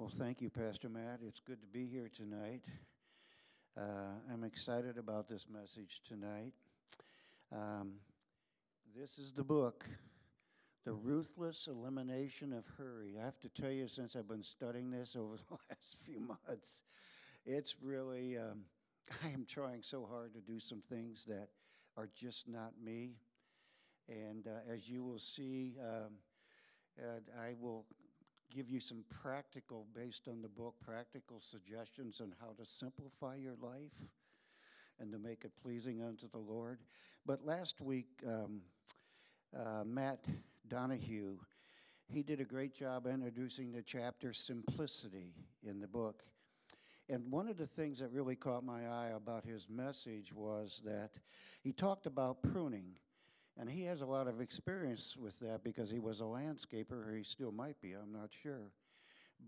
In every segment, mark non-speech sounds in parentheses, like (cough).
Well, thank you, Pastor Matt. It's good to be here tonight. Uh, I'm excited about this message tonight. Um, this is the book, The Ruthless Elimination of Hurry. I have to tell you, since I've been studying this (laughs) over the last few months, it's really, um, (laughs) I am trying so hard to do some things that are just not me. And uh, as you will see, um, I will give you some practical, based on the book, practical suggestions on how to simplify your life and to make it pleasing unto the Lord. But last week, um, uh, Matt Donahue, he did a great job introducing the chapter Simplicity in the book. And one of the things that really caught my eye about his message was that he talked about pruning. And he has a lot of experience with that because he was a landscaper, or he still might be, I'm not sure.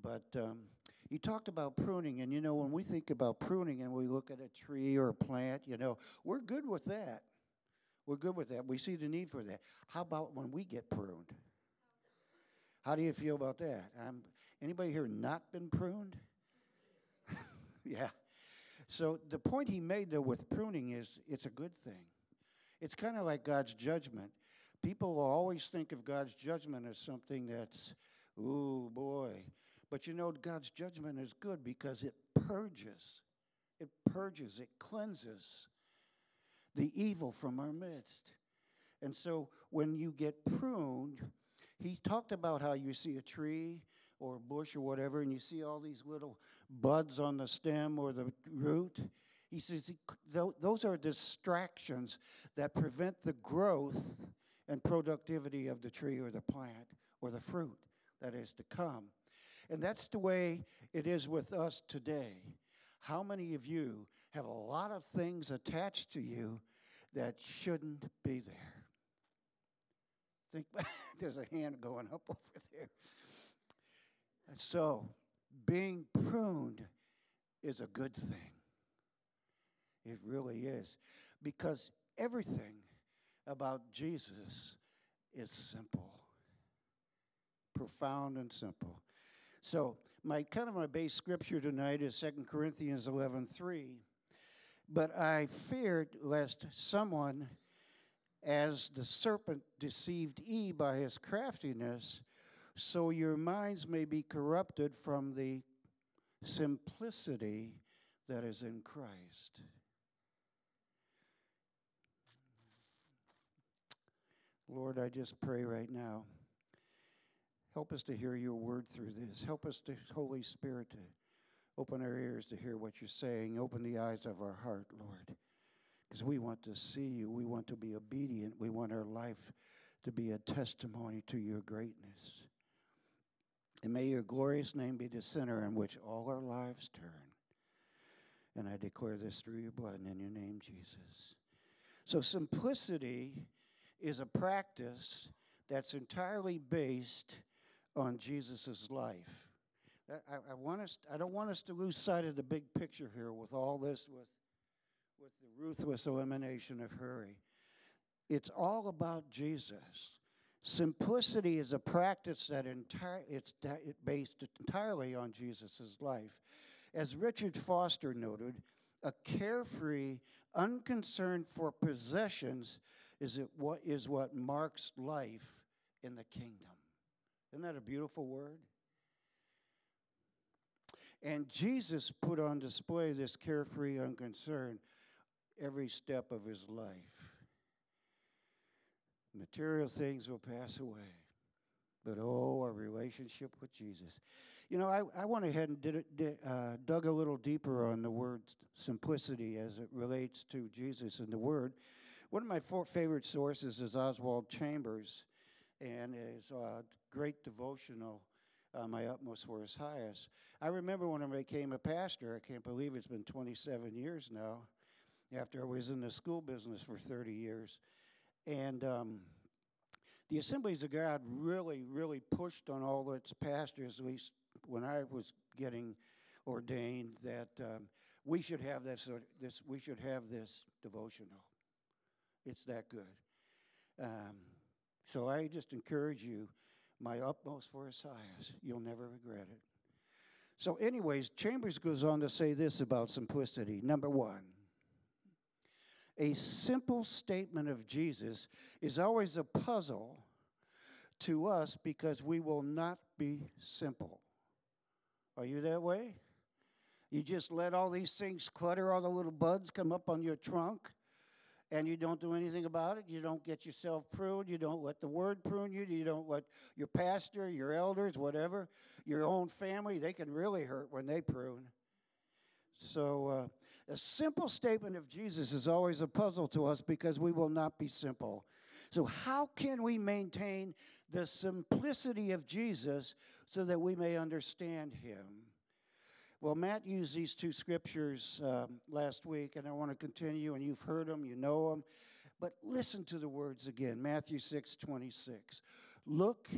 But um, he talked about pruning. And you know, when we think about pruning and we look at a tree or a plant, you know, we're good with that. We're good with that. We see the need for that. How about when we get pruned? How do you feel about that? Um, anybody here not been pruned? (laughs) yeah. So the point he made though with pruning is it's a good thing. It's kind of like God's judgment. People will always think of God's judgment as something that's, ooh, boy. But you know, God's judgment is good because it purges, it purges, it cleanses the evil from our midst. And so when you get pruned, he talked about how you see a tree or a bush or whatever, and you see all these little buds on the stem or the root. He says those are distractions that prevent the growth and productivity of the tree or the plant or the fruit that is to come. And that's the way it is with us today. How many of you have a lot of things attached to you that shouldn't be there? Think (laughs) there's a hand going up (laughs) over there. And so, being pruned is a good thing. It really is. Because everything about Jesus is simple, profound and simple. So, my kind of my base scripture tonight is 2 Corinthians 11:3. But I feared lest someone as the serpent deceived Eve by his craftiness, so your minds may be corrupted from the simplicity that is in Christ. Lord, I just pray right now. Help us to hear your word through this. Help us, to, Holy Spirit, to open our ears to hear what you're saying. Open the eyes of our heart, Lord. Because we want to see you. We want to be obedient. We want our life to be a testimony to your greatness. And may your glorious name be the center in which all our lives turn. And I declare this through your blood and in your name, Jesus. So, simplicity is a practice that's entirely based on Jesus' life. I, I, want us, I don't want us to lose sight of the big picture here with all this, with, with the ruthless elimination of hurry. It's all about Jesus. Simplicity is a practice that entire, it's based entirely on Jesus' life. As Richard Foster noted, a carefree, unconcerned for possessions is it what is what marks life in the kingdom. Isn't that a beautiful word? And Jesus put on display this carefree unconcern every step of his life. Material things will pass away, but oh, our relationship with Jesus. You know, I, I went ahead and did, did uh, dug a little deeper on the word simplicity as it relates to Jesus and the word. One of my favorite sources is Oswald Chambers and his uh, great devotional, uh, My Utmost for His Highest. I remember when I became a pastor, I can't believe it's been 27 years now, after I was in the school business for 30 years. And um, the Assemblies of God really, really pushed on all its pastors, at least when I was getting ordained, that um, we should have this, uh, this, we should have this devotional. It's that good. Um, so I just encourage you, my utmost for highest. You'll never regret it. So, anyways, Chambers goes on to say this about simplicity. Number one, a simple statement of Jesus is always a puzzle to us because we will not be simple. Are you that way? You just let all these things clutter, all the little buds come up on your trunk, and you don't do anything about it. You don't get yourself pruned. You don't let the word prune you. You don't let your pastor, your elders, whatever, your own family, they can really hurt when they prune. So, uh, a simple statement of Jesus is always a puzzle to us because we will not be simple. So, how can we maintain the simplicity of Jesus so that we may understand him? Well, Matt used these two scriptures um, last week, and I want to continue, and you've heard them, you know them. But listen to the words again Matthew 6 26. Look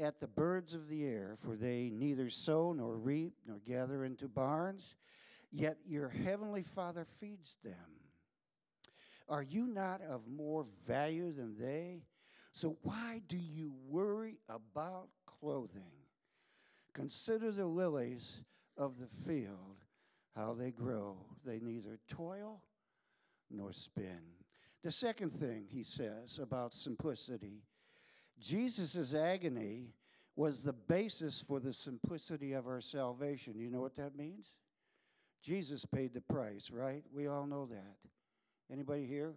at the birds of the air, for they neither sow nor reap nor gather into barns, yet your heavenly Father feeds them. Are you not of more value than they? So why do you worry about clothing? Consider the lilies of the field, how they grow. They neither toil nor spin. The second thing he says about simplicity Jesus' agony was the basis for the simplicity of our salvation. You know what that means? Jesus paid the price, right? We all know that. Anybody here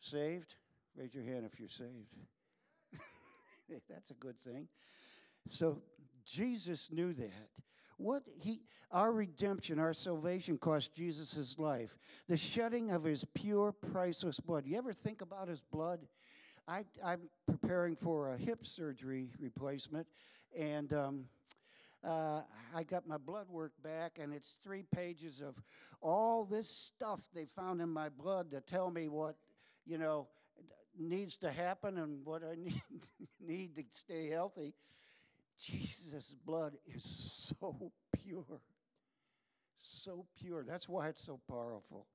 saved? Raise your hand if you're saved. (laughs) That's a good thing. So Jesus knew that. What he our redemption, our salvation cost Jesus his life. The shedding of his pure, priceless blood. You ever think about his blood? I, I'm preparing for a hip surgery replacement, and um, uh, I got my blood work back, and it's three pages of all this stuff they found in my blood to tell me what, you know, needs to happen and what I (laughs) need, need to stay healthy. Jesus' blood is (laughs) so pure. So pure. That's why it's so powerful.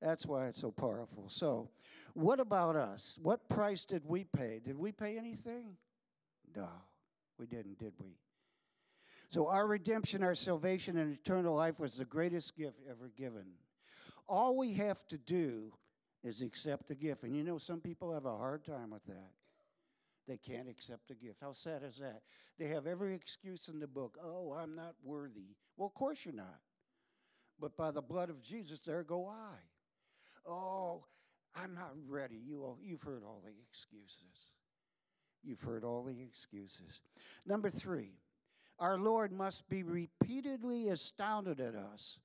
That's why it's so powerful. So, what about us? What price did we pay? Did we pay anything? No, we didn't, did we? So, our redemption, our salvation, and eternal life was the greatest gift ever given. All we have to do is accept the gift. And you know, some people have a hard time with that. They can't accept the gift. How sad is that? They have every excuse in the book. Oh, I'm not worthy. Well, of course you're not. But by the blood of Jesus, there go I. Oh, I'm not ready. You, you've heard all the excuses. You've heard all the excuses. Number three, our Lord must be repeatedly astounded at us,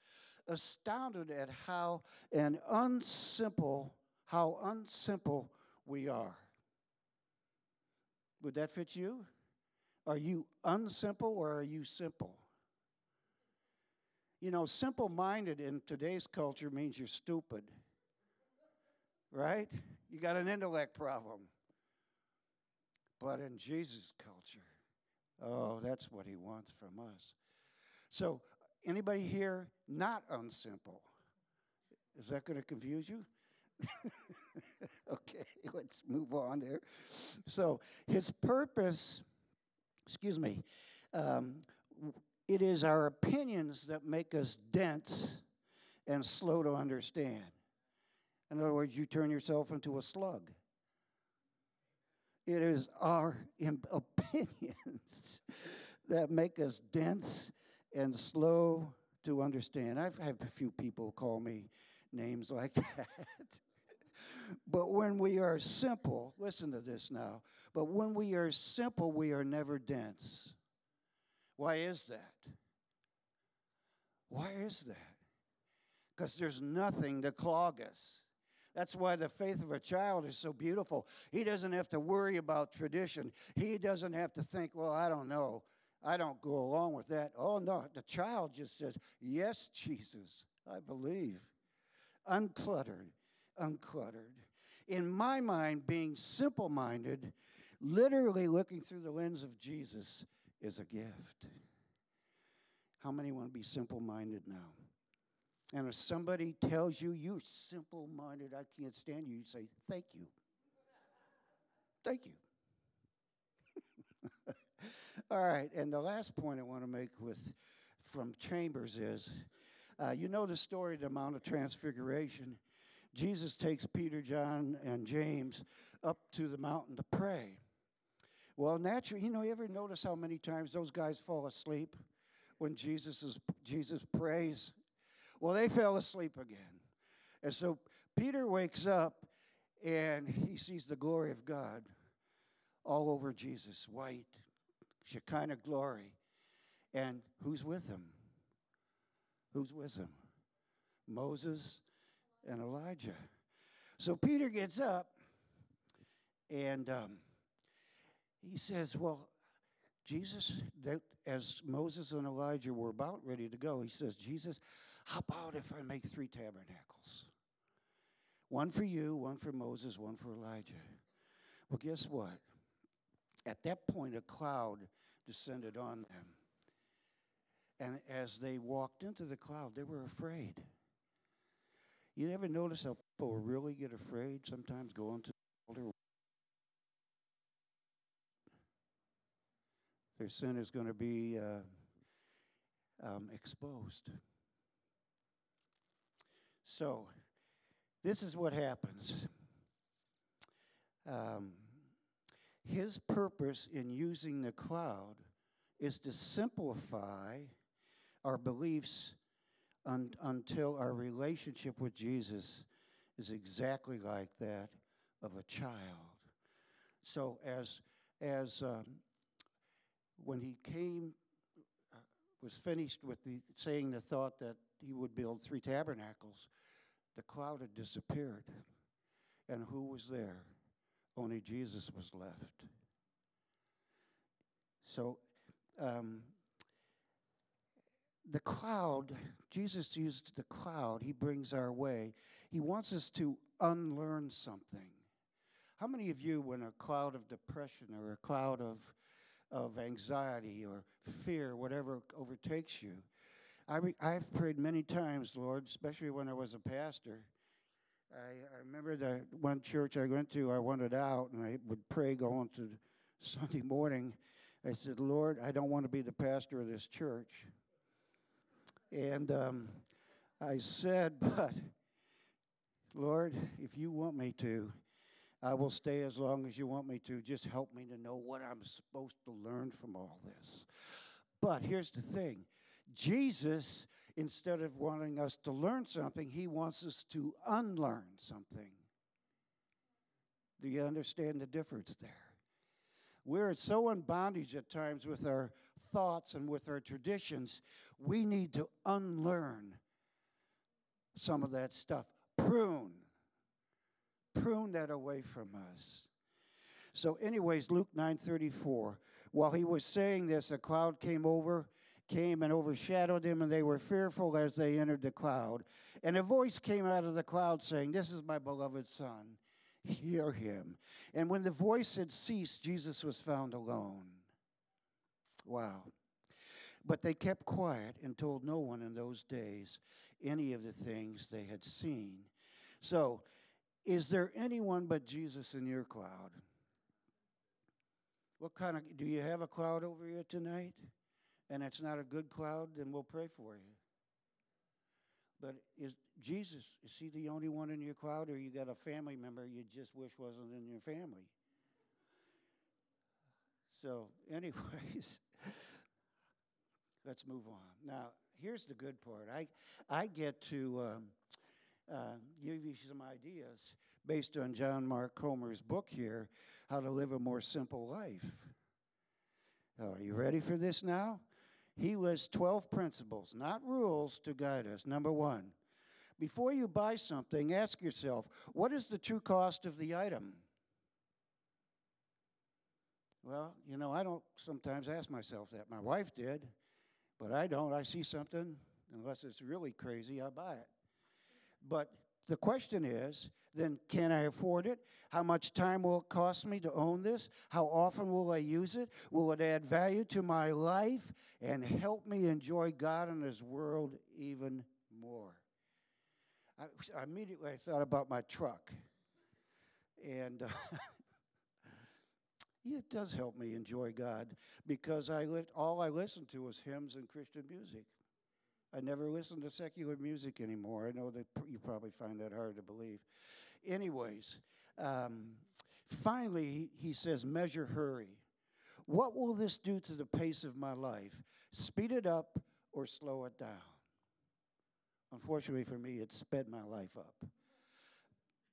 astounded at how an unsimple, how unsimple we are. Would that fit you? Are you unsimple or are you simple? You know, simple minded in today's culture means you're stupid, right? You got an intellect problem. But in Jesus' culture, Oh, that's what he wants from us. So, anybody here not unsimple? Is that going to confuse you? (laughs) let's move on there. So, his purpose, excuse me, um, it is our opinions that make us dense and slow to understand. In other words, you turn yourself into a slug. It is our (laughs) opinions that make us dense and slow to understand. I've had a few people call me names like (laughs) that. But when we are simple, listen to this now. But when we are simple, we are never dense. Why is that? Why is that? Because there's nothing to clog us. That's why the faith of a child is so beautiful. He doesn't have to worry about tradition. He doesn't have to think, well, I don't know. I don't go along with that. Oh, no. The child just says, Yes, Jesus, I believe. Uncluttered, uncluttered. In my mind, being simple minded, literally looking through the lens of Jesus, is a gift. How many want to be simple minded now? And if somebody tells you you're simple minded, I can't stand you, you say, Thank you. Thank you. (laughs) All right, and the last point I want to make with from Chambers is uh, you know the story of the Mount of Transfiguration. Jesus takes Peter, John, and James up to the mountain to pray. Well, naturally, you know, you ever notice how many times those guys fall asleep when Jesus is Jesus prays? Well, they fell asleep again. And so Peter wakes up and he sees the glory of God all over Jesus, white, Shekinah glory. And who's with him? Who's with him? Moses and Elijah. So Peter gets up and um, he says, Well, Jesus, that, as Moses and Elijah were about ready to go, he says, Jesus, how about if I make three tabernacles? One for you, one for Moses, one for Elijah. Well, guess what? At that point, a cloud descended on them. And as they walked into the cloud, they were afraid. You ever notice how people really get afraid sometimes going to the altar? Their sin is going to be uh, um, exposed. So, this is what happens. Um, his purpose in using the cloud is to simplify our beliefs un- until our relationship with Jesus is exactly like that of a child. So, as as um, when he came, uh, was finished with the saying the thought that he would build three tabernacles, the cloud had disappeared, and who was there? Only Jesus was left. So. Um, the cloud, Jesus used the cloud, he brings our way. He wants us to unlearn something. How many of you, when a cloud of depression or a cloud of, of anxiety or fear, whatever overtakes you, I re- I've prayed many times, Lord, especially when I was a pastor. I, I remember the one church I went to, I wanted out, and I would pray going to Sunday morning. I said, Lord, I don't want to be the pastor of this church. And um, I said, (laughs) But Lord, if you want me to, I will stay as long as you want me to. Just help me to know what I'm supposed to learn from all this. But here's the thing Jesus, instead of wanting us to learn something, he wants us to unlearn something. Do you understand the difference there? We're so in bondage at times with our thoughts and with our traditions, we need to unlearn some of that stuff. Prune. Prune that away from us. So, anyways, Luke 9:34. While he was saying this, a cloud came over, came and overshadowed him, and they were fearful as they entered the cloud. And a voice came out of the cloud saying, This is my beloved son. Hear him. And when the voice had ceased, Jesus was found alone. Wow. But they kept quiet and told no one in those days any of the things they had seen. So, is there anyone but Jesus in your cloud? What kind of do you have a cloud over you tonight? And it's not a good cloud, then we'll pray for you. But is Jesus, is he the only one in your crowd, or you got a family member you just wish wasn't in your family? So, (laughs) anyways, let's move on. Now, here's the good part. I, I get to um, uh, give you some ideas based on John Mark Comer's book here, How to Live a More Simple Life. Oh, are you ready for this now? He lists 12 principles, not rules, to guide us. Number one, before you buy something, ask yourself, what is the true cost of the item? Well, you know, I don't sometimes ask myself that. My wife did, but I don't. I see something, unless it's really crazy, I buy it. But the question is then, can I afford it? How much time will it cost me to own this? How often will I use it? Will it add value to my life and help me enjoy God and His world even more? I, immediately I thought about my truck. And (laughs) uh, it does help me enjoy God because I lived, all I listened to was hymns and Christian music. I never listen to secular music anymore. I know that you probably find that hard to believe. Anyways, um, finally, he, he says, measure hurry. What will this do to the pace of my life? Speed it up or slow it down? Unfortunately for me, it sped my life up.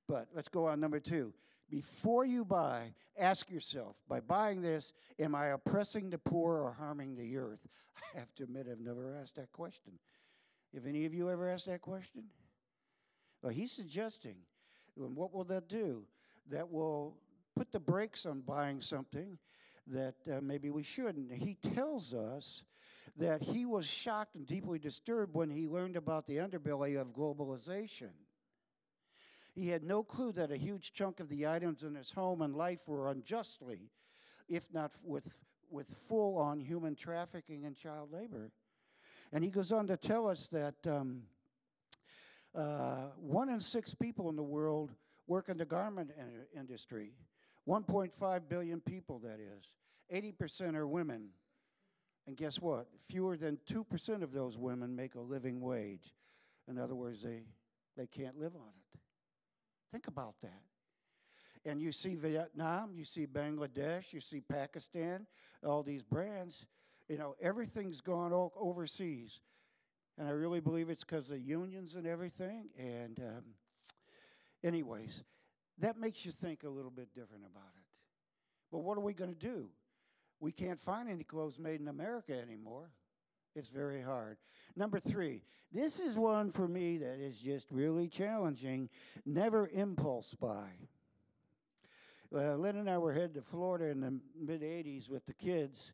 But let's go on number two. Before you buy, ask yourself by buying this, am I oppressing the poor or harming the earth? (laughs) I have to admit, I've never asked that question. Have any of you ever asked that question? Well, he's suggesting, what will that do? That will put the brakes on buying something that uh, maybe we shouldn't. He tells us that he was shocked and deeply disturbed when he learned about the underbelly of globalization. He had no clue that a huge chunk of the items in his home and life were unjustly, if not with, with full on human trafficking and child labor. And he goes on to tell us that um, uh, one in six people in the world work in the garment in- industry. 1.5 billion people, that is. 80% are women. And guess what? Fewer than 2% of those women make a living wage. In other words, they, they can't live on it. Think about that. And you see Vietnam, you see Bangladesh, you see Pakistan, all these brands, you know, everything's gone overseas. And I really believe it's because of unions and everything. And, um, anyways, that makes you think a little bit different about it. But what are we going to do? We can't find any clothes made in America anymore. It's very hard. Number three, this is one for me that is just really challenging. Never impulse buy. Uh, Lynn and I were headed to Florida in the mid 80s with the kids,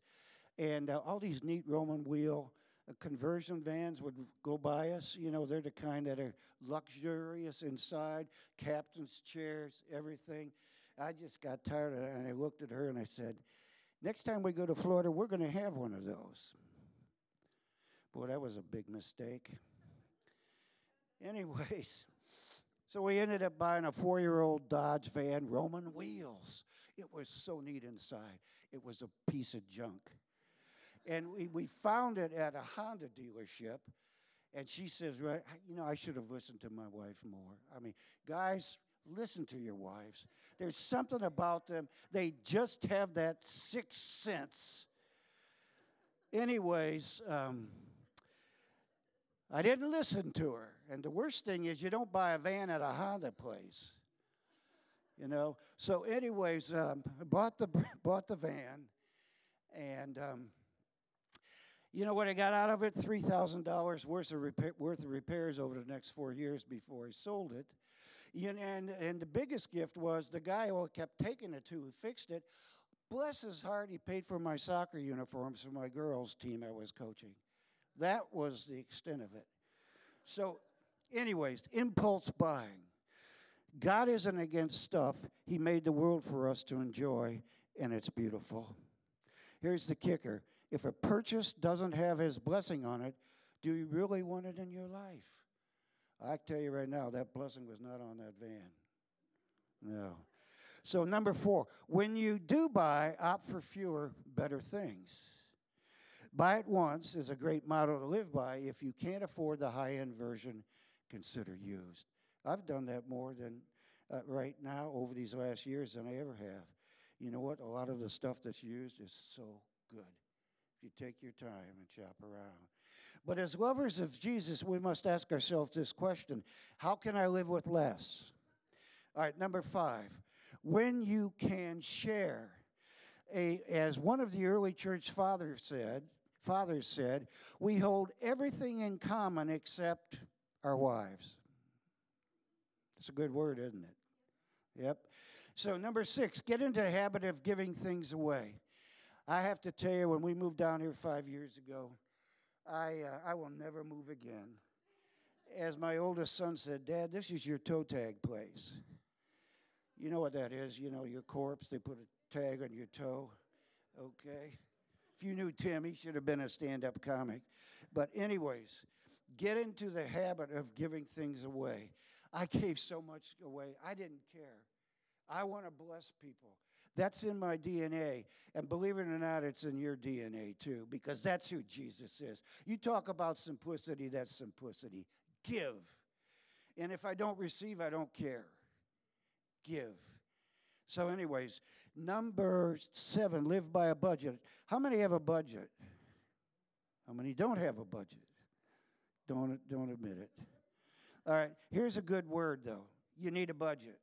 and uh, all these neat Roman wheel uh, conversion vans would go by us. You know, they're the kind that are luxurious inside, captain's chairs, everything. I just got tired of it, and I looked at her and I said, Next time we go to Florida, we're going to have one of those. Boy, that was a big mistake. Anyways, so we ended up buying a four year old Dodge van, Roman wheels. It was so neat inside. It was a piece of junk. And we, we found it at a Honda dealership. And she says, right, you know, I should have listened to my wife more. I mean, guys, listen to your wives. There's something about them, they just have that sixth sense. Anyways, um, I didn't listen to her. And the worst thing is, you don't buy a van at a Honda place. You know? So, anyways, um, bought, the, (laughs) bought the van. And um, you know what I got out of it? $3,000 worth, of worth of repairs over the next four years before I sold it. You know, and, and the biggest gift was the guy who kept taking it to who fixed it. Bless his heart, he paid for my soccer uniforms for my girls' team I was coaching. That was the extent of it. So, anyways, impulse buying. God isn't against stuff, He made the world for us to enjoy, and it's beautiful. Here's the kicker if a purchase doesn't have His blessing on it, do you really want it in your life? I tell you right now, that blessing was not on that van. No. So, number four, when you do buy, opt for fewer, better things. Buy it once is a great motto to live by. If you can't afford the high end version, consider used. I've done that more than uh, right now over these last years than I ever have. You know what? A lot of the stuff that's used is so good if you take your time and shop around. But as lovers of Jesus, we must ask ourselves this question How can I live with less? All right, number five, when you can share. A, as one of the early church fathers said, fathers said, we hold everything in common except our wives. It's a good word, isn't it? Yep. So, number six, get into the habit of giving things away. I have to tell you, when we moved down here five years ago, I, uh, I will never move again. As my oldest son said, Dad, this is your toe tag place. You know what that is? You know, your corpse, they put a tag on your toe. Okay? If you knew Tim, he should have been a stand up comic. But, anyways, get into the habit of giving things away. I gave so much away, I didn't care. I want to bless people. That's in my DNA. And believe it or not, it's in your DNA too, because that's who Jesus is. You talk about simplicity, that's simplicity. Give. And if I don't receive, I don't care. Give. So, anyways, number seven, live by a budget. How many have a budget? How many don't have a budget? Don't, don't admit it. All right, here's a good word though. You need a budget.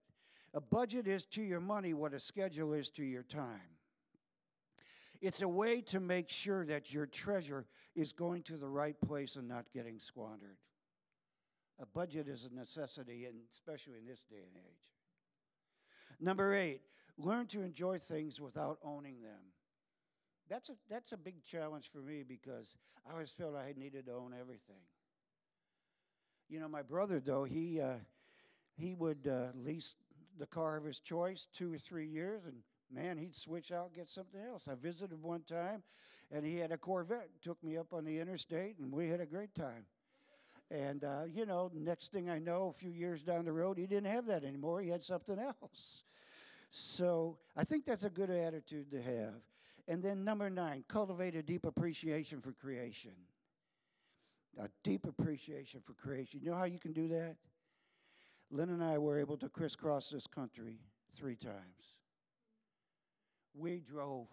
A budget is to your money what a schedule is to your time. It's a way to make sure that your treasure is going to the right place and not getting squandered. A budget is a necessity, and especially in this day and age. Number eight, learn to enjoy things without owning them. That's a, that's a big challenge for me because I always felt I needed to own everything. You know, my brother, though, he, uh, he would uh, lease the car of his choice two or three years, and man, he'd switch out, get something else. I visited one time, and he had a Corvette. Took me up on the interstate, and we had a great time. And, uh, you know, next thing I know, a few years down the road, he didn't have that anymore. He had something else. So I think that's a good attitude to have. And then number nine, cultivate a deep appreciation for creation. A deep appreciation for creation. You know how you can do that? Lynn and I were able to crisscross this country three times. We drove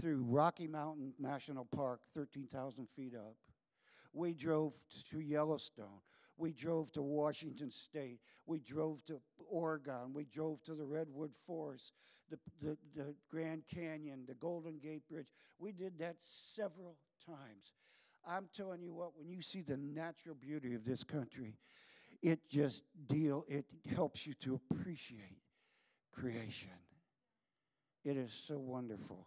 through Rocky Mountain National Park, 13,000 feet up. We drove to Yellowstone. We drove to Washington State. We drove to Oregon. We drove to the Redwood Forest, the, the, the Grand Canyon, the Golden Gate Bridge. We did that several times. I'm telling you what, when you see the natural beauty of this country, it just deal it helps you to appreciate creation. It is so wonderful.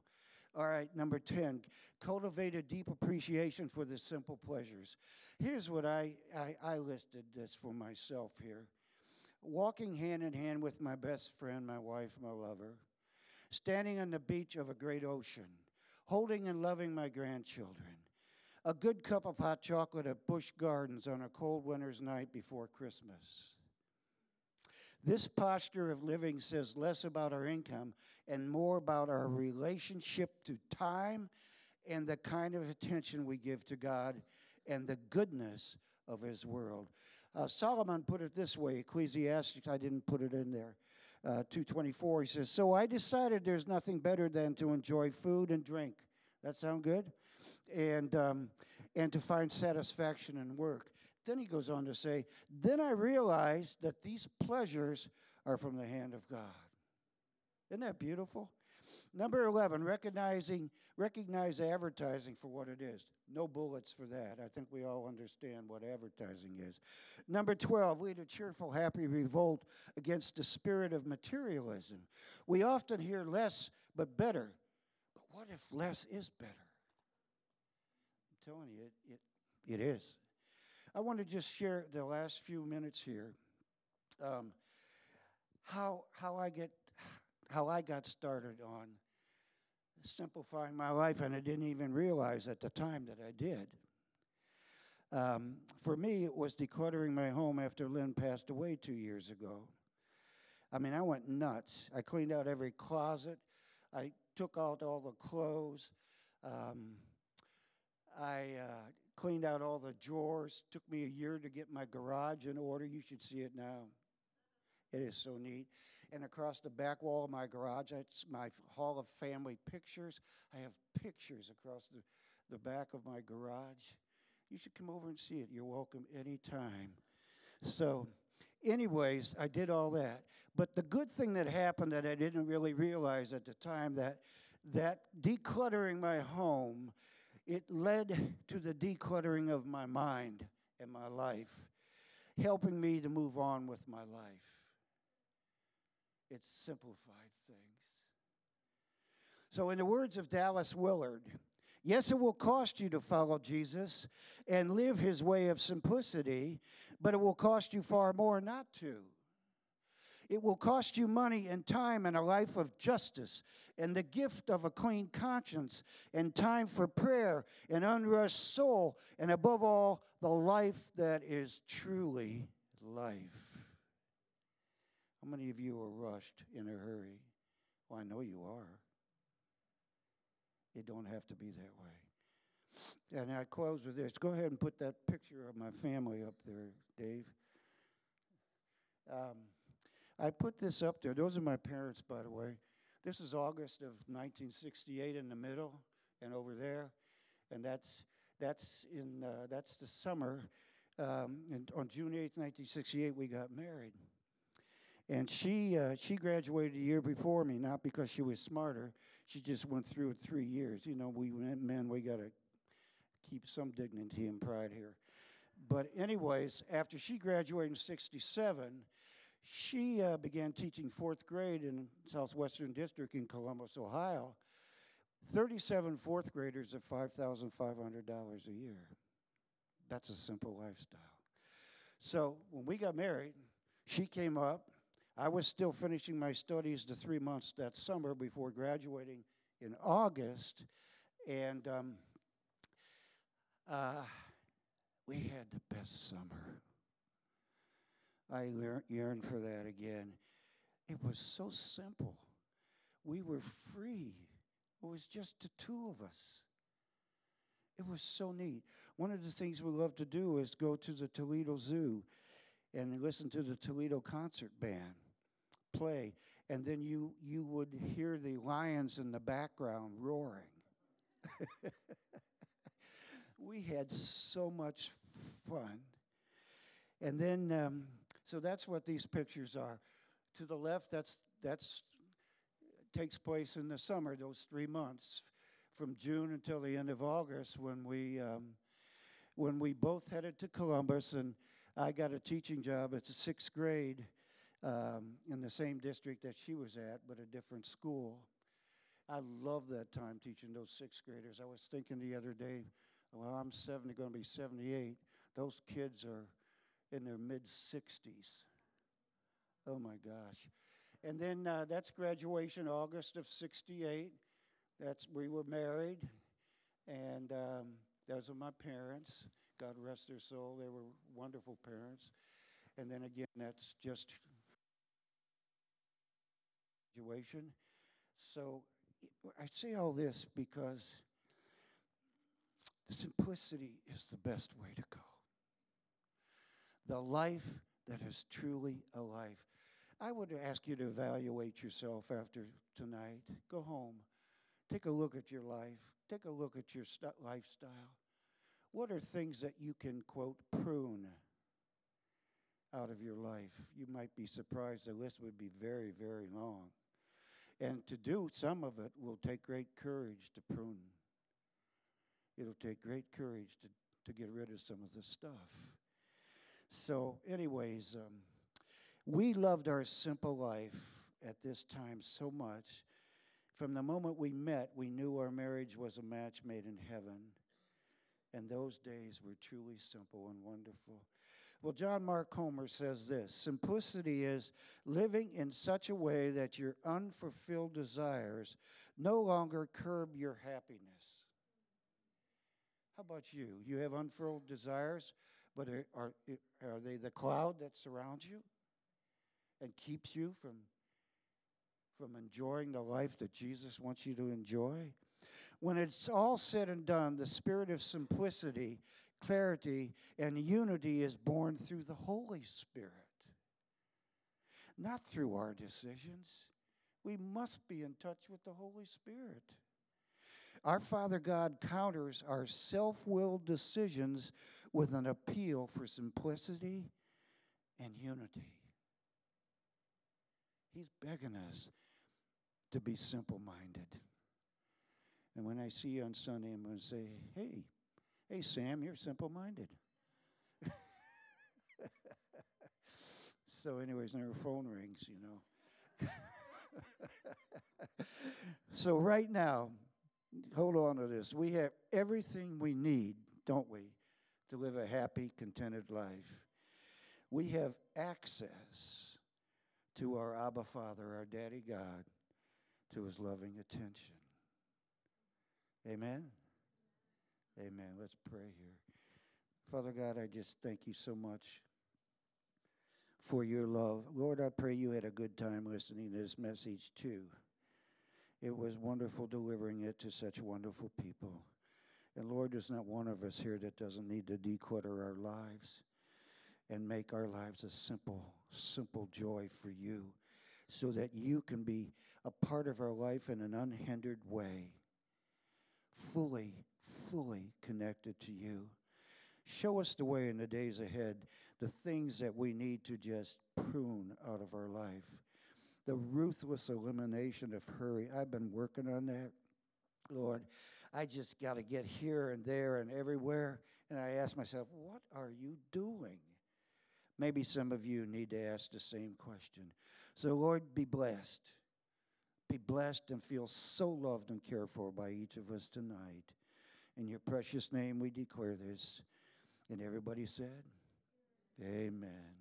All right, number 10, cultivate a deep appreciation for the simple pleasures. Here's what I, I, I, listed this for myself here walking hand in hand with my best friend, my wife, my lover, standing on the beach of a great ocean, holding and loving my grandchildren, a good cup of hot chocolate at Busch Gardens on a cold winter's night before Christmas. This posture of living says less about our income and more about our relationship to time and the kind of attention we give to God and the goodness of His world. Uh, Solomon put it this way Ecclesiastes, I didn't put it in there. Uh, 224, he says, So I decided there's nothing better than to enjoy food and drink. That sound good? And, um, and to find satisfaction in work. Then he goes on to say, Then I realized that these pleasures are from the hand of God. Isn't that beautiful? Number 11, recognizing recognize advertising for what it is. No bullets for that. I think we all understand what advertising is. Number 12, lead a cheerful, happy revolt against the spirit of materialism. We often hear less but better. But what if less is better? I'm telling you, it, it, it is. I want to just share the last few minutes here um, how, how, I get, how I got started on simplifying my life, and I didn't even realize at the time that I did. Um, for me, it was decluttering my home after Lynn passed away two years ago. I mean, I went nuts. I cleaned out every closet. I took out all the clothes. Um, I uh, cleaned out all the drawers. Took me a year to get my garage in order. You should see it now. It is so neat. And across the back wall of my garage, it's my hall of family pictures. I have pictures across the, the back of my garage. You should come over and see it. You're welcome anytime. So, anyways, I did all that. But the good thing that happened that I didn't really realize at the time that that decluttering my home it led to the decluttering of my mind and my life, helping me to move on with my life. It simplified things. So, in the words of Dallas Willard, yes, it will cost you to follow Jesus and live his way of simplicity, but it will cost you far more not to. It will cost you money and time and a life of justice and the gift of a clean conscience and time for prayer and unrushed soul and above all, the life that is truly life. How many of you are rushed in a hurry Well, I know you are. It don't have to be that way. And I close with this. Go ahead and put that picture of my family up there, Dave. Um, I put this up there. Those are my parents, by the way. This is August of 1968 in the middle, and over there, and that's that's in uh, that's the summer. Um, and on June 8th, 1968, we got married. And she uh, she graduated a year before me, not because she was smarter. She just went through it three years. You know, we men we got to keep some dignity and pride here. But anyways, after she graduated in '67, she uh, began teaching fourth grade in Southwestern District in Columbus, Ohio. 37 fourth graders at $5,500 a year. That's a simple lifestyle. So when we got married, she came up. I was still finishing my studies the three months that summer before graduating in August. And um, uh, we had the best summer. I yearn for that again. It was so simple. We were free. It was just the two of us. It was so neat. One of the things we love to do is go to the Toledo Zoo and listen to the Toledo concert band play, and then you you would hear the lions in the background roaring. (laughs) we had so much fun. And then um, so that's what these pictures are. To the left, that's that's takes place in the summer, those three months, from June until the end of August, when we um, when we both headed to Columbus, and I got a teaching job at the sixth grade um, in the same district that she was at, but a different school. I love that time teaching those sixth graders. I was thinking the other day, well, I'm 70, going to be 78. Those kids are in their mid 60s. Oh my gosh. And then uh, that's graduation, August of 68. That's we were married, and um, those are my parents. God rest their soul. They were wonderful parents. And then again, that's just graduation. So I say all this because simplicity is the best way to go the life that is truly a life. I would ask you to evaluate yourself after tonight. Go home. Take a look at your life. Take a look at your st- lifestyle. What are things that you can, quote, prune out of your life? You might be surprised. The list would be very, very long. And to do some of it will take great courage to prune. It'll take great courage to, to get rid of some of the stuff. So, anyways, um, we loved our simple life at this time so much. From the moment we met, we knew our marriage was a match made in heaven. And those days were truly simple and wonderful. Well, John Mark Comer says this simplicity is living in such a way that your unfulfilled desires no longer curb your happiness. How about you? You have unfulfilled desires? But are, are, are they the cloud that surrounds you and keeps you from, from enjoying the life that Jesus wants you to enjoy? When it's all said and done, the spirit of simplicity, clarity, and unity is born through the Holy Spirit, not through our decisions. We must be in touch with the Holy Spirit. Our Father God counters our self willed decisions with an appeal for simplicity and unity. He's begging us to be simple minded. And when I see you on Sunday, I'm going to say, hey, hey, Sam, you're simple minded. (laughs) so, anyways, and her phone rings, you know. (laughs) so, right now, hold on to this. We have everything we need, don't we, to live a happy, contented life. We have access to our Abba Father, our Daddy God, to his loving attention. Amen? Amen. Let's pray here. Father God, I just thank you so much for your love. Lord, I pray you had a good time listening to this message too. It was wonderful delivering it to such wonderful people. And Lord, there's not one of us here that doesn't need to declutter our lives and make our lives a simple, simple joy for you so that you can be a part of our life in an unhindered way, fully, fully connected to you. Show us the way in the days ahead, the things that we need to just prune out of our life. The ruthless elimination of hurry. I've been working on that. Lord, I just got to get here and there and everywhere. And I ask myself, what are you doing? Maybe some of you need to ask the same question. So, Lord, be blessed. Be blessed and feel so loved and cared for by each of us tonight. In your precious name, we declare this. And everybody said, Amen.